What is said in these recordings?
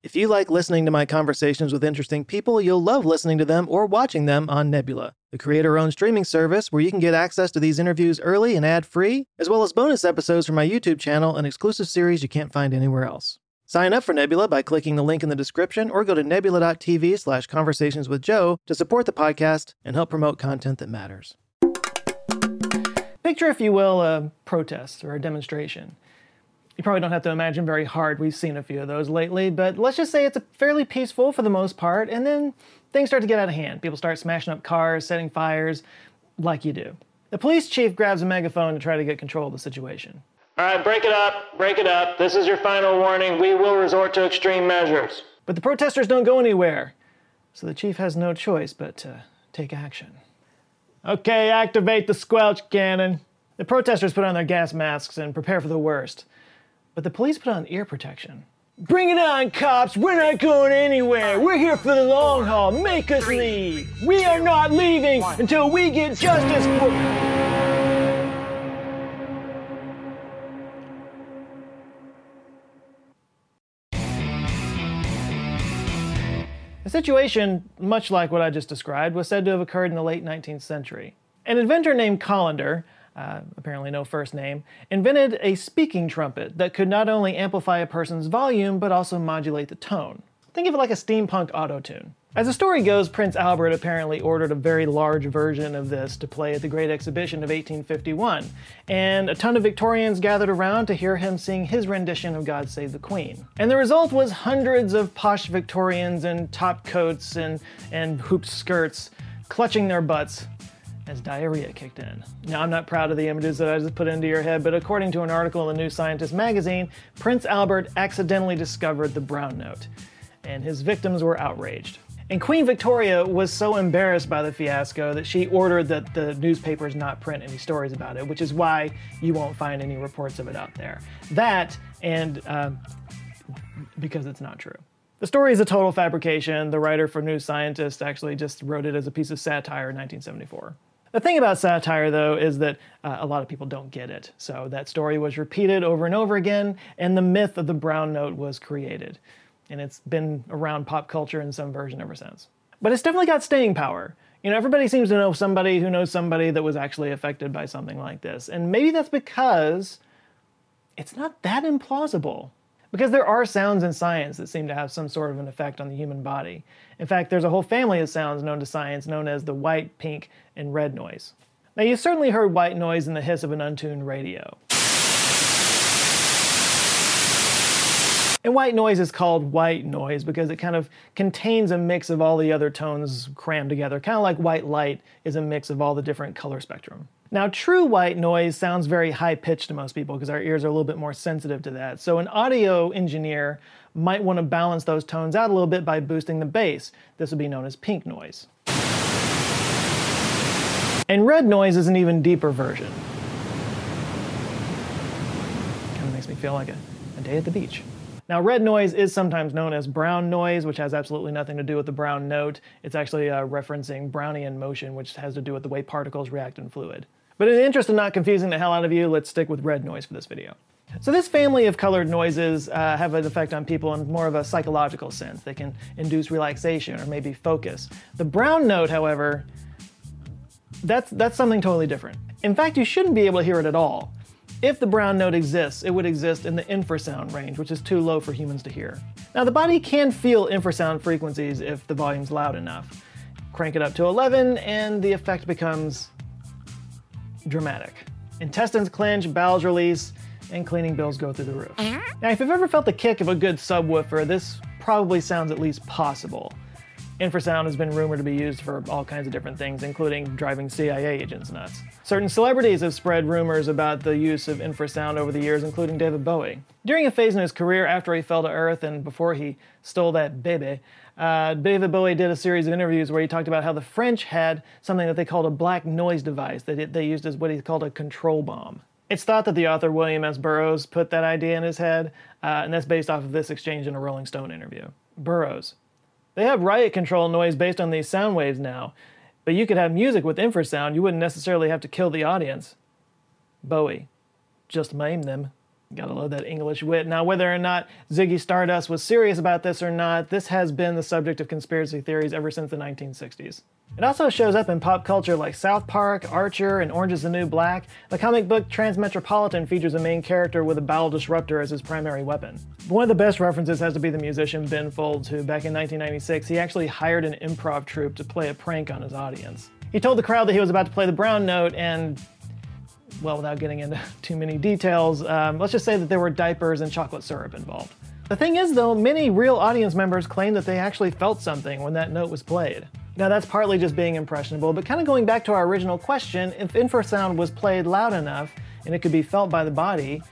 If you like listening to my conversations with interesting people, you'll love listening to them or watching them on Nebula, the creator owned streaming service where you can get access to these interviews early and ad free, as well as bonus episodes from my YouTube channel and exclusive series you can't find anywhere else. Sign up for Nebula by clicking the link in the description or go to nebula.tv slash conversations with Joe to support the podcast and help promote content that matters. Picture, if you will, a protest or a demonstration. You probably don't have to imagine very hard. We've seen a few of those lately, but let's just say it's a fairly peaceful for the most part, and then things start to get out of hand. People start smashing up cars, setting fires, like you do. The police chief grabs a megaphone to try to get control of the situation. All right, break it up, break it up. This is your final warning. We will resort to extreme measures. But the protesters don't go anywhere, so the chief has no choice but to take action. Okay, activate the squelch cannon. The protesters put on their gas masks and prepare for the worst but the police put on ear protection. Bring it on, cops! We're not going anywhere! We're here for the long haul! Make us leave! We are not leaving until we get justice for. The situation, much like what I just described, was said to have occurred in the late 19th century. An inventor named Colander uh, apparently no first name, invented a speaking trumpet that could not only amplify a person's volume but also modulate the tone. Think of it like a steampunk auto tune. As the story goes, Prince Albert apparently ordered a very large version of this to play at the Great Exhibition of 1851, and a ton of Victorians gathered around to hear him sing his rendition of God Save the Queen. And the result was hundreds of posh Victorians in top coats and, and hooped skirts clutching their butts as diarrhea kicked in. Now, I'm not proud of the images that I just put into your head, but according to an article in the New Scientist magazine, Prince Albert accidentally discovered the brown note, and his victims were outraged. And Queen Victoria was so embarrassed by the fiasco that she ordered that the newspapers not print any stories about it, which is why you won't find any reports of it out there. That, and uh, because it's not true. The story is a total fabrication. The writer for New Scientist actually just wrote it as a piece of satire in 1974. The thing about satire, though, is that uh, a lot of people don't get it. So that story was repeated over and over again, and the myth of the brown note was created. And it's been around pop culture in some version ever since. But it's definitely got staying power. You know, everybody seems to know somebody who knows somebody that was actually affected by something like this. And maybe that's because it's not that implausible. Because there are sounds in science that seem to have some sort of an effect on the human body. In fact, there's a whole family of sounds known to science known as the white, pink, and red noise. Now, you've certainly heard white noise in the hiss of an untuned radio. And white noise is called white noise because it kind of contains a mix of all the other tones crammed together, kind of like white light is a mix of all the different color spectrum. Now, true white noise sounds very high pitched to most people because our ears are a little bit more sensitive to that. So, an audio engineer might want to balance those tones out a little bit by boosting the bass. This would be known as pink noise. And red noise is an even deeper version. Kind of makes me feel like a, a day at the beach. Now, red noise is sometimes known as brown noise, which has absolutely nothing to do with the brown note. It's actually uh, referencing Brownian motion, which has to do with the way particles react in fluid. But in the interest of not confusing the hell out of you, let's stick with red noise for this video. So this family of colored noises uh, have an effect on people in more of a psychological sense. They can induce relaxation or maybe focus. The brown note, however, that's, that's something totally different. In fact, you shouldn't be able to hear it at all. If the brown note exists, it would exist in the infrasound range, which is too low for humans to hear. Now, the body can feel infrasound frequencies if the volume's loud enough. Crank it up to 11, and the effect becomes dramatic. Intestines clench, bowels release, and cleaning bills go through the roof. Now, if you've ever felt the kick of a good subwoofer, this probably sounds at least possible. Infrasound has been rumored to be used for all kinds of different things, including driving CIA agents nuts. Certain celebrities have spread rumors about the use of infrasound over the years, including David Bowie. During a phase in his career after he fell to Earth and before he stole that baby, uh, David Bowie did a series of interviews where he talked about how the French had something that they called a black noise device that they used as what he called a control bomb. It's thought that the author William S. Burroughs put that idea in his head, uh, and that's based off of this exchange in a Rolling Stone interview. Burroughs, they have riot control noise based on these sound waves now, but you could have music with infrasound. You wouldn't necessarily have to kill the audience. Bowie, just maim them. Gotta love that English wit. Now, whether or not Ziggy Stardust was serious about this or not, this has been the subject of conspiracy theories ever since the 1960s. It also shows up in pop culture like South Park, Archer, and Orange is the New Black. The comic book Transmetropolitan features a main character with a bowel disruptor as his primary weapon. One of the best references has to be the musician Ben Folds, who back in 1996 he actually hired an improv troupe to play a prank on his audience. He told the crowd that he was about to play the brown note and well, without getting into too many details, um, let's just say that there were diapers and chocolate syrup involved. The thing is, though, many real audience members claim that they actually felt something when that note was played. Now, that's partly just being impressionable, but kind of going back to our original question if infrasound was played loud enough and it could be felt by the body,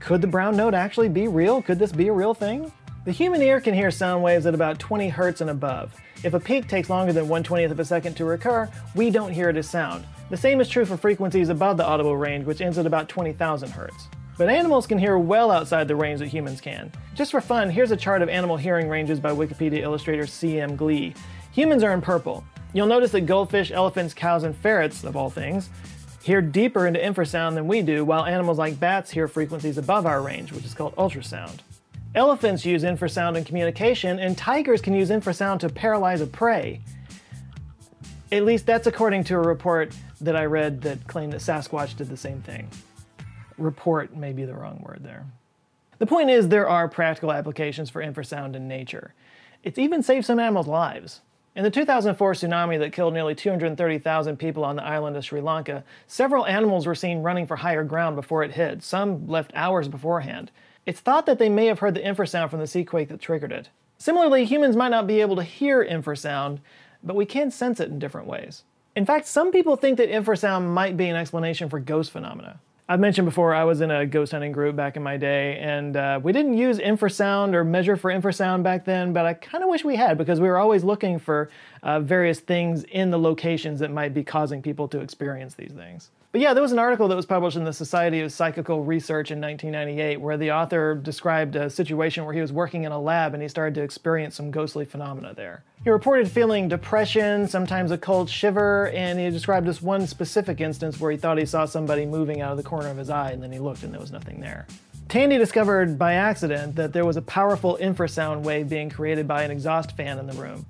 could the brown note actually be real? Could this be a real thing? The human ear can hear sound waves at about 20 hertz and above. If a peak takes longer than 1 20th of a second to recur, we don't hear it as sound. The same is true for frequencies above the audible range, which ends at about 20,000 Hz. But animals can hear well outside the range that humans can. Just for fun, here's a chart of animal hearing ranges by Wikipedia illustrator C.M. Glee. Humans are in purple. You'll notice that goldfish, elephants, cows, and ferrets, of all things, hear deeper into infrasound than we do, while animals like bats hear frequencies above our range, which is called ultrasound. Elephants use infrasound in communication, and tigers can use infrasound to paralyze a prey. At least that's according to a report that I read that claimed that Sasquatch did the same thing. Report may be the wrong word there. The point is, there are practical applications for infrasound in nature. It's even saved some animals' lives. In the 2004 tsunami that killed nearly 230,000 people on the island of Sri Lanka, several animals were seen running for higher ground before it hit. Some left hours beforehand. It's thought that they may have heard the infrasound from the seaquake that triggered it. Similarly, humans might not be able to hear infrasound, but we can sense it in different ways. In fact, some people think that infrasound might be an explanation for ghost phenomena. I've mentioned before I was in a ghost hunting group back in my day, and uh, we didn't use infrasound or measure for infrasound back then, but I kind of wish we had because we were always looking for uh, various things in the locations that might be causing people to experience these things. But yeah, there was an article that was published in the Society of Psychical Research in 1998 where the author described a situation where he was working in a lab and he started to experience some ghostly phenomena there. He reported feeling depression, sometimes a cold shiver, and he described this one specific instance where he thought he saw somebody moving out of the corner of his eye and then he looked and there was nothing there. Tandy discovered by accident that there was a powerful infrasound wave being created by an exhaust fan in the room.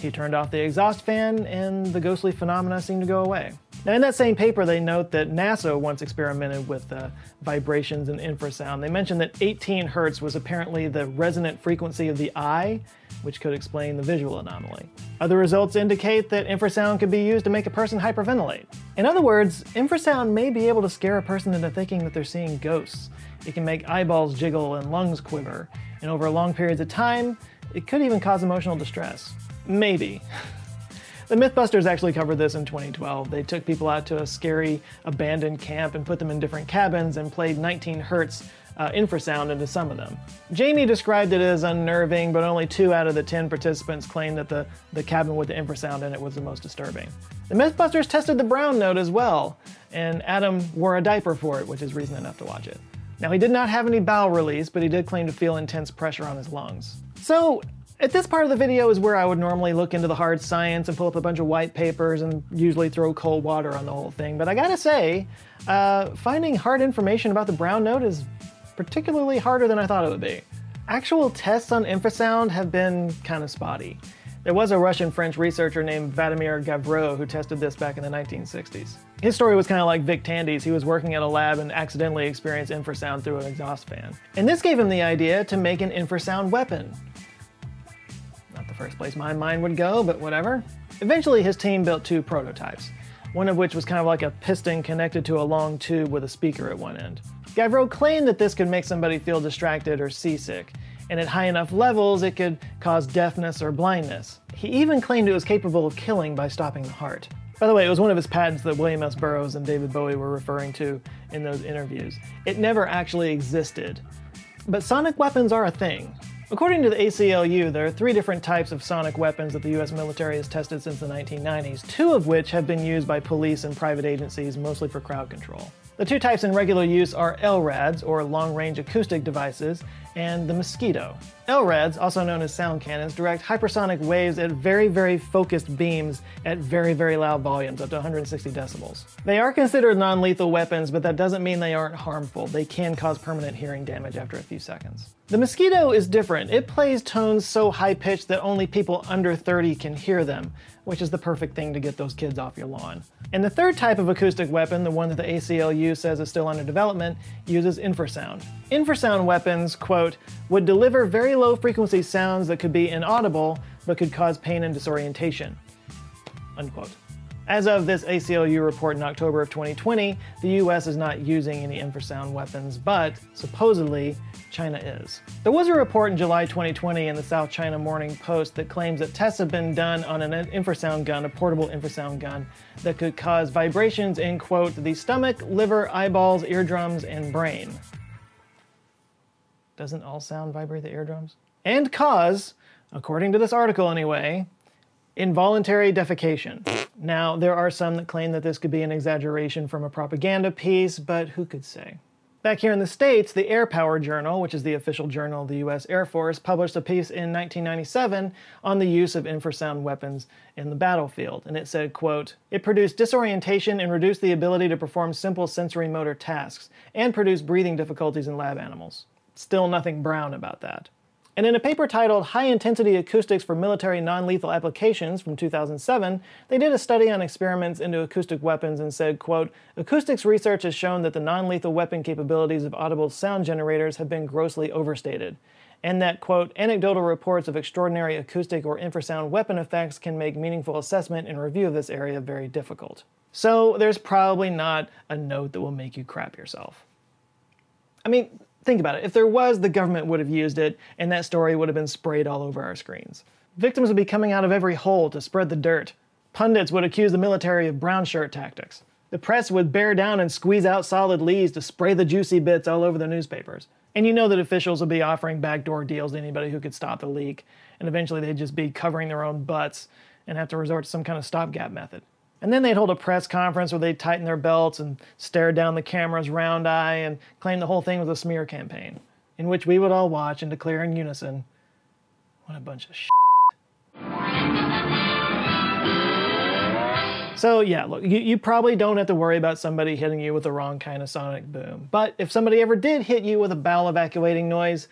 He turned off the exhaust fan and the ghostly phenomena seemed to go away. Now, in that same paper, they note that NASA once experimented with uh, vibrations and infrasound. They mentioned that 18 hertz was apparently the resonant frequency of the eye, which could explain the visual anomaly. Other results indicate that infrasound could be used to make a person hyperventilate. In other words, infrasound may be able to scare a person into thinking that they're seeing ghosts. It can make eyeballs jiggle and lungs quiver, and over long periods of time, it could even cause emotional distress. Maybe. The Mythbusters actually covered this in 2012. They took people out to a scary abandoned camp and put them in different cabins and played 19 hertz uh, infrasound into some of them. Jamie described it as unnerving, but only two out of the 10 participants claimed that the, the cabin with the infrasound in it was the most disturbing. The Mythbusters tested the brown note as well, and Adam wore a diaper for it, which is reason enough to watch it. Now, he did not have any bowel release, but he did claim to feel intense pressure on his lungs. So, at this part of the video is where I would normally look into the hard science and pull up a bunch of white papers and usually throw cold water on the whole thing. But I gotta say, uh, finding hard information about the brown note is particularly harder than I thought it would be. Actual tests on infrasound have been kind of spotty. There was a Russian-French researcher named Vladimir Gavreau who tested this back in the 1960s. His story was kind of like Vic Tandy's. He was working at a lab and accidentally experienced infrasound through an exhaust fan. And this gave him the idea to make an infrasound weapon first place my mind would go, but whatever. Eventually, his team built two prototypes, one of which was kind of like a piston connected to a long tube with a speaker at one end. Gavreau claimed that this could make somebody feel distracted or seasick, and at high enough levels, it could cause deafness or blindness. He even claimed it was capable of killing by stopping the heart. By the way, it was one of his patents that William S. Burroughs and David Bowie were referring to in those interviews. It never actually existed. But sonic weapons are a thing. According to the ACLU, there are three different types of sonic weapons that the US military has tested since the 1990s, two of which have been used by police and private agencies mostly for crowd control. The two types in regular use are LRADs, or long range acoustic devices, and the Mosquito. LRADs, also known as sound cannons, direct hypersonic waves at very, very focused beams at very, very loud volumes, up to 160 decibels. They are considered non lethal weapons, but that doesn't mean they aren't harmful. They can cause permanent hearing damage after a few seconds. The Mosquito is different. It plays tones so high pitched that only people under 30 can hear them, which is the perfect thing to get those kids off your lawn. And the third type of acoustic weapon, the one that the ACLU says is still under development, uses infrasound. Infrasound weapons, quote, would deliver very low frequency sounds that could be inaudible but could cause pain and disorientation, unquote. As of this ACLU report in October of 2020, the US is not using any infrasound weapons, but supposedly China is. There was a report in July 2020 in the South China Morning Post that claims that tests have been done on an infrasound gun, a portable infrasound gun, that could cause vibrations in, quote, the stomach, liver, eyeballs, eardrums, and brain. Doesn't all sound vibrate the eardrums? And cause, according to this article anyway, involuntary defecation. Now, there are some that claim that this could be an exaggeration from a propaganda piece, but who could say? Back here in the States, the Air Power Journal, which is the official journal of the US Air Force, published a piece in 1997 on the use of infrasound weapons in the battlefield. And it said, quote, It produced disorientation and reduced the ability to perform simple sensory motor tasks, and produced breathing difficulties in lab animals. Still nothing brown about that. And in a paper titled High Intensity Acoustics for Military Non-Lethal Applications from 2007, they did a study on experiments into acoustic weapons and said, quote, acoustics research has shown that the non-lethal weapon capabilities of audible sound generators have been grossly overstated. And that, quote, anecdotal reports of extraordinary acoustic or infrasound weapon effects can make meaningful assessment and review of this area very difficult. So there's probably not a note that will make you crap yourself. I mean, Think about it. If there was, the government would have used it, and that story would have been sprayed all over our screens. Victims would be coming out of every hole to spread the dirt. Pundits would accuse the military of brown shirt tactics. The press would bear down and squeeze out solid leads to spray the juicy bits all over the newspapers. And you know that officials would be offering backdoor deals to anybody who could stop the leak, and eventually they'd just be covering their own butts and have to resort to some kind of stopgap method. And then they'd hold a press conference where they'd tighten their belts and stare down the camera's round eye and claim the whole thing was a smear campaign, in which we would all watch and declare in unison, what a bunch of shit. So yeah, look, you, you probably don't have to worry about somebody hitting you with the wrong kind of sonic boom. But if somebody ever did hit you with a bowel evacuating noise,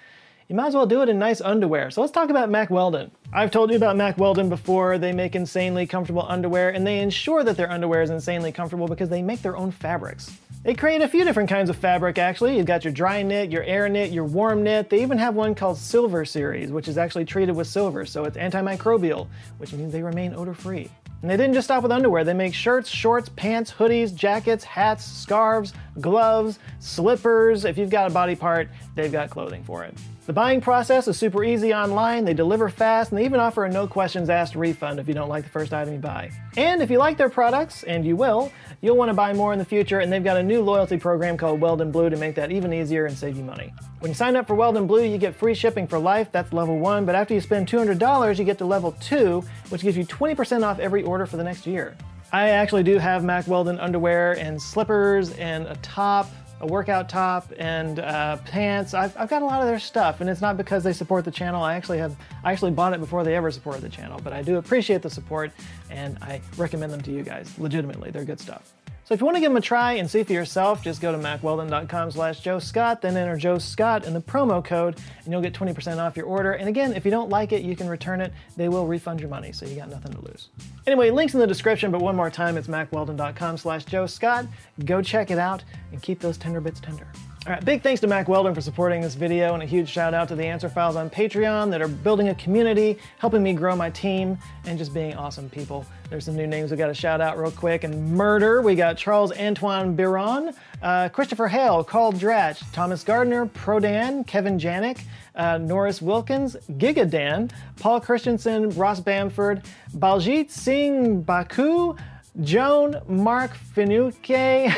you might as well do it in nice underwear. So let's talk about Mack Weldon. I've told you about Mack Weldon before. They make insanely comfortable underwear and they ensure that their underwear is insanely comfortable because they make their own fabrics. They create a few different kinds of fabric actually. You've got your dry knit, your air knit, your warm knit. They even have one called Silver Series, which is actually treated with silver, so it's antimicrobial, which means they remain odor free. And they didn't just stop with underwear, they make shirts, shorts, pants, hoodies, jackets, hats, scarves, gloves, slippers. If you've got a body part, they've got clothing for it. The buying process is super easy online, they deliver fast, and they even offer a no questions asked refund if you don't like the first item you buy. And if you like their products, and you will, you'll want to buy more in the future, and they've got a new loyalty program called Weldon Blue to make that even easier and save you money. When you sign up for Weldon Blue, you get free shipping for life, that's level one, but after you spend $200, you get to level two, which gives you 20% off every order for the next year. I actually do have Mack Weldon underwear and slippers and a top a workout top and uh, pants. I've, I've got a lot of their stuff, and it's not because they support the channel. I actually have I actually bought it before they ever supported the channel, but I do appreciate the support, and I recommend them to you guys. Legitimately, they're good stuff. So if you want to give them a try and see for yourself, just go to mackweldon.com slash Joe Scott, then enter Joe Scott in the promo code, and you'll get 20% off your order. And again, if you don't like it, you can return it. They will refund your money, so you got nothing to lose. Anyway, links in the description, but one more time, it's mackweldon.com slash Joe Scott. Go check it out and keep those tender bits tender. All right, big thanks to Mack Weldon for supporting this video, and a huge shout out to the Answer Files on Patreon that are building a community, helping me grow my team, and just being awesome people. There's some new names we got to shout out real quick. And Murder, we got Charles Antoine Biron, uh, Christopher Hale, Carl Dratch, Thomas Gardner, Prodan, Kevin Janik, uh, Norris Wilkins, Giga Dan, Paul Christensen, Ross Bamford, Baljit Singh Baku, Joan, Mark Finuke,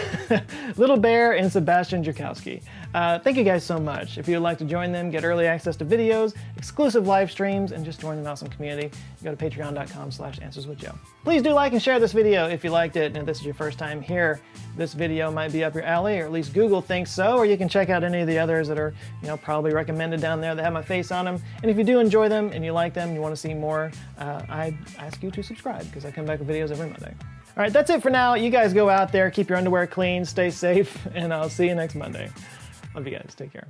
Little Bear, and Sebastian Jakowski. Uh, thank you guys so much. If you'd like to join them, get early access to videos, exclusive live streams, and just join an awesome community, go to patreon.com slash answerswithjoe. Please do like and share this video if you liked it, and if this is your first time here, this video might be up your alley, or at least Google thinks so, or you can check out any of the others that are, you know, probably recommended down there that have my face on them. And if you do enjoy them and you like them, you want to see more, uh, I ask you to subscribe because I come back with videos every Monday. All right, that's it for now. You guys go out there, keep your underwear clean, stay safe, and I'll see you next Monday. Love you guys. Take care.